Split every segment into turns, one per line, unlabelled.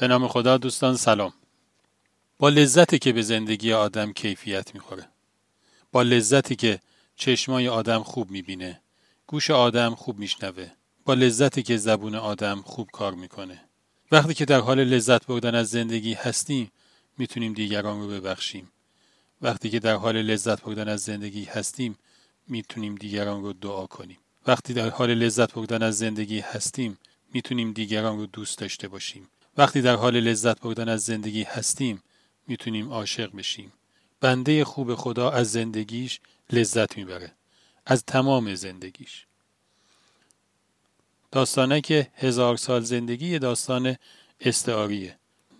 به نام خدا دوستان سلام. با لذتی که به زندگی آدم کیفیت می‌خوره. با لذتی که چشمای آدم خوب می‌بینه. گوش آدم خوب میشنوه. با لذتی که زبون آدم خوب کار می‌کنه. وقتی که در حال لذت بردن از زندگی هستیم می‌تونیم دیگران رو ببخشیم. وقتی که در حال لذت بردن از زندگی هستیم می‌تونیم دیگران رو دعا کنیم. وقتی در حال لذت بردن از زندگی هستیم می‌تونیم دیگران رو دوست داشته باشیم. وقتی در حال لذت بردن از زندگی هستیم می‌تونیم عاشق بشیم. بنده خوب خدا از زندگیش لذت می‌بره. از تمام زندگیش. داستانه که هزار سال زندگی داستان استعاریه.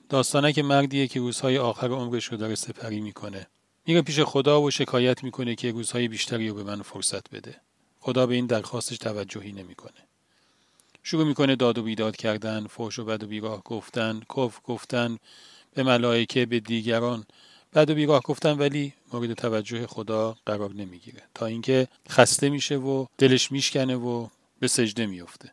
داستانه که مردیه که روزهای آخر عمرش رو داره سپری می‌کنه. میره پیش خدا و شکایت می‌کنه که روزهای بیشتری رو به من فرصت بده. خدا به این درخواستش توجهی نمی‌کنه. شروع می‌کنه داد و بیداد کردن فحش و بد و بیراه گفتن کف گفتن به ملائکه به دیگران. بد و بیراه گفتن ولی مورد توجه خدا قرار نمی‌گیره. تا اینکه خسته میشه و دلش میشکنه و به سجده میفته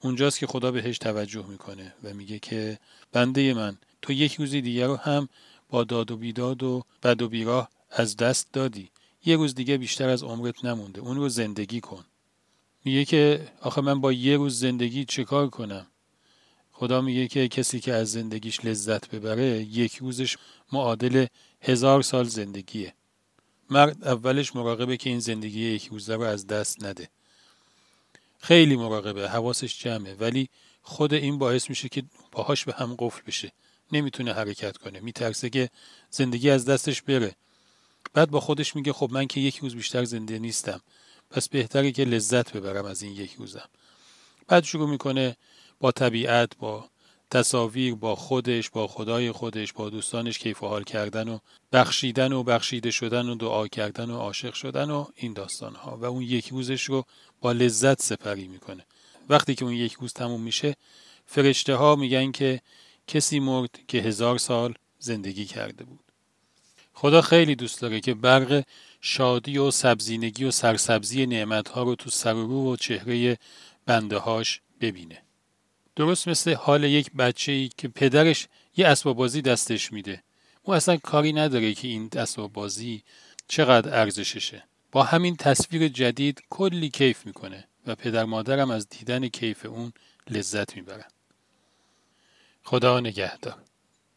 اونجاست که خدا بهش توجه می‌کنه و میگه که بنده من تو یک روزی دیگر رو هم با داد و بیداد و بد و بیراه از دست دادی. یه روز دیگه بیشتر از عمرت نمونده. اون رو زندگی کن. میگه که آخه من با یه روز زندگی چیکار کنم؟ خدا میگه که کسی که از زندگیش لذت ببره یک روزش معادل هزار سال زندگیه. مرد اولش مراقبه که این زندگی یک روزه رو از دست نده. خیلی مراقبه حواسش جمعه ولی خود این باعث میشه که باهاش به هم قفل بشه. نمی‌تونه حرکت کنه. میترسه که زندگی از دستش بره. بعد با خودش میگه خب من که یک روز بیشتر زنده نیستم. پس بهتره که لذت ببرم از این یک روزم. بعد شروع می‌کنه با طبیعت با تصاویر با خودش با خدای خودش با دوستانش کیف و حال کردن و بخشیدن و بخشیده شدن و دعا کردن و عاشق شدن و این داستان ها و اون یک روزش رو با لذت سپری می‌کنه. وقتی که اون یک روز تموم میشه فرشته ها میگن که کسی مرد که هزار سال زندگی کرده بود. خدا خیلی دوست داره که برق شادی و سبزینگی و سرسبزی نعمتها رو تو سر و رو و چهره بنده هاش ببینه. درست مثل حال یک بچه ای که پدرش یه اسباب بازی دستش میده. او اصلا کاری نداره که این اسباب بازی چقدر ارزششه. با همین تصویر جدید کلی کیف می‌کنه و پدر مادرم از دیدن کیف اون لذت می‌برن. خدا نگهدار.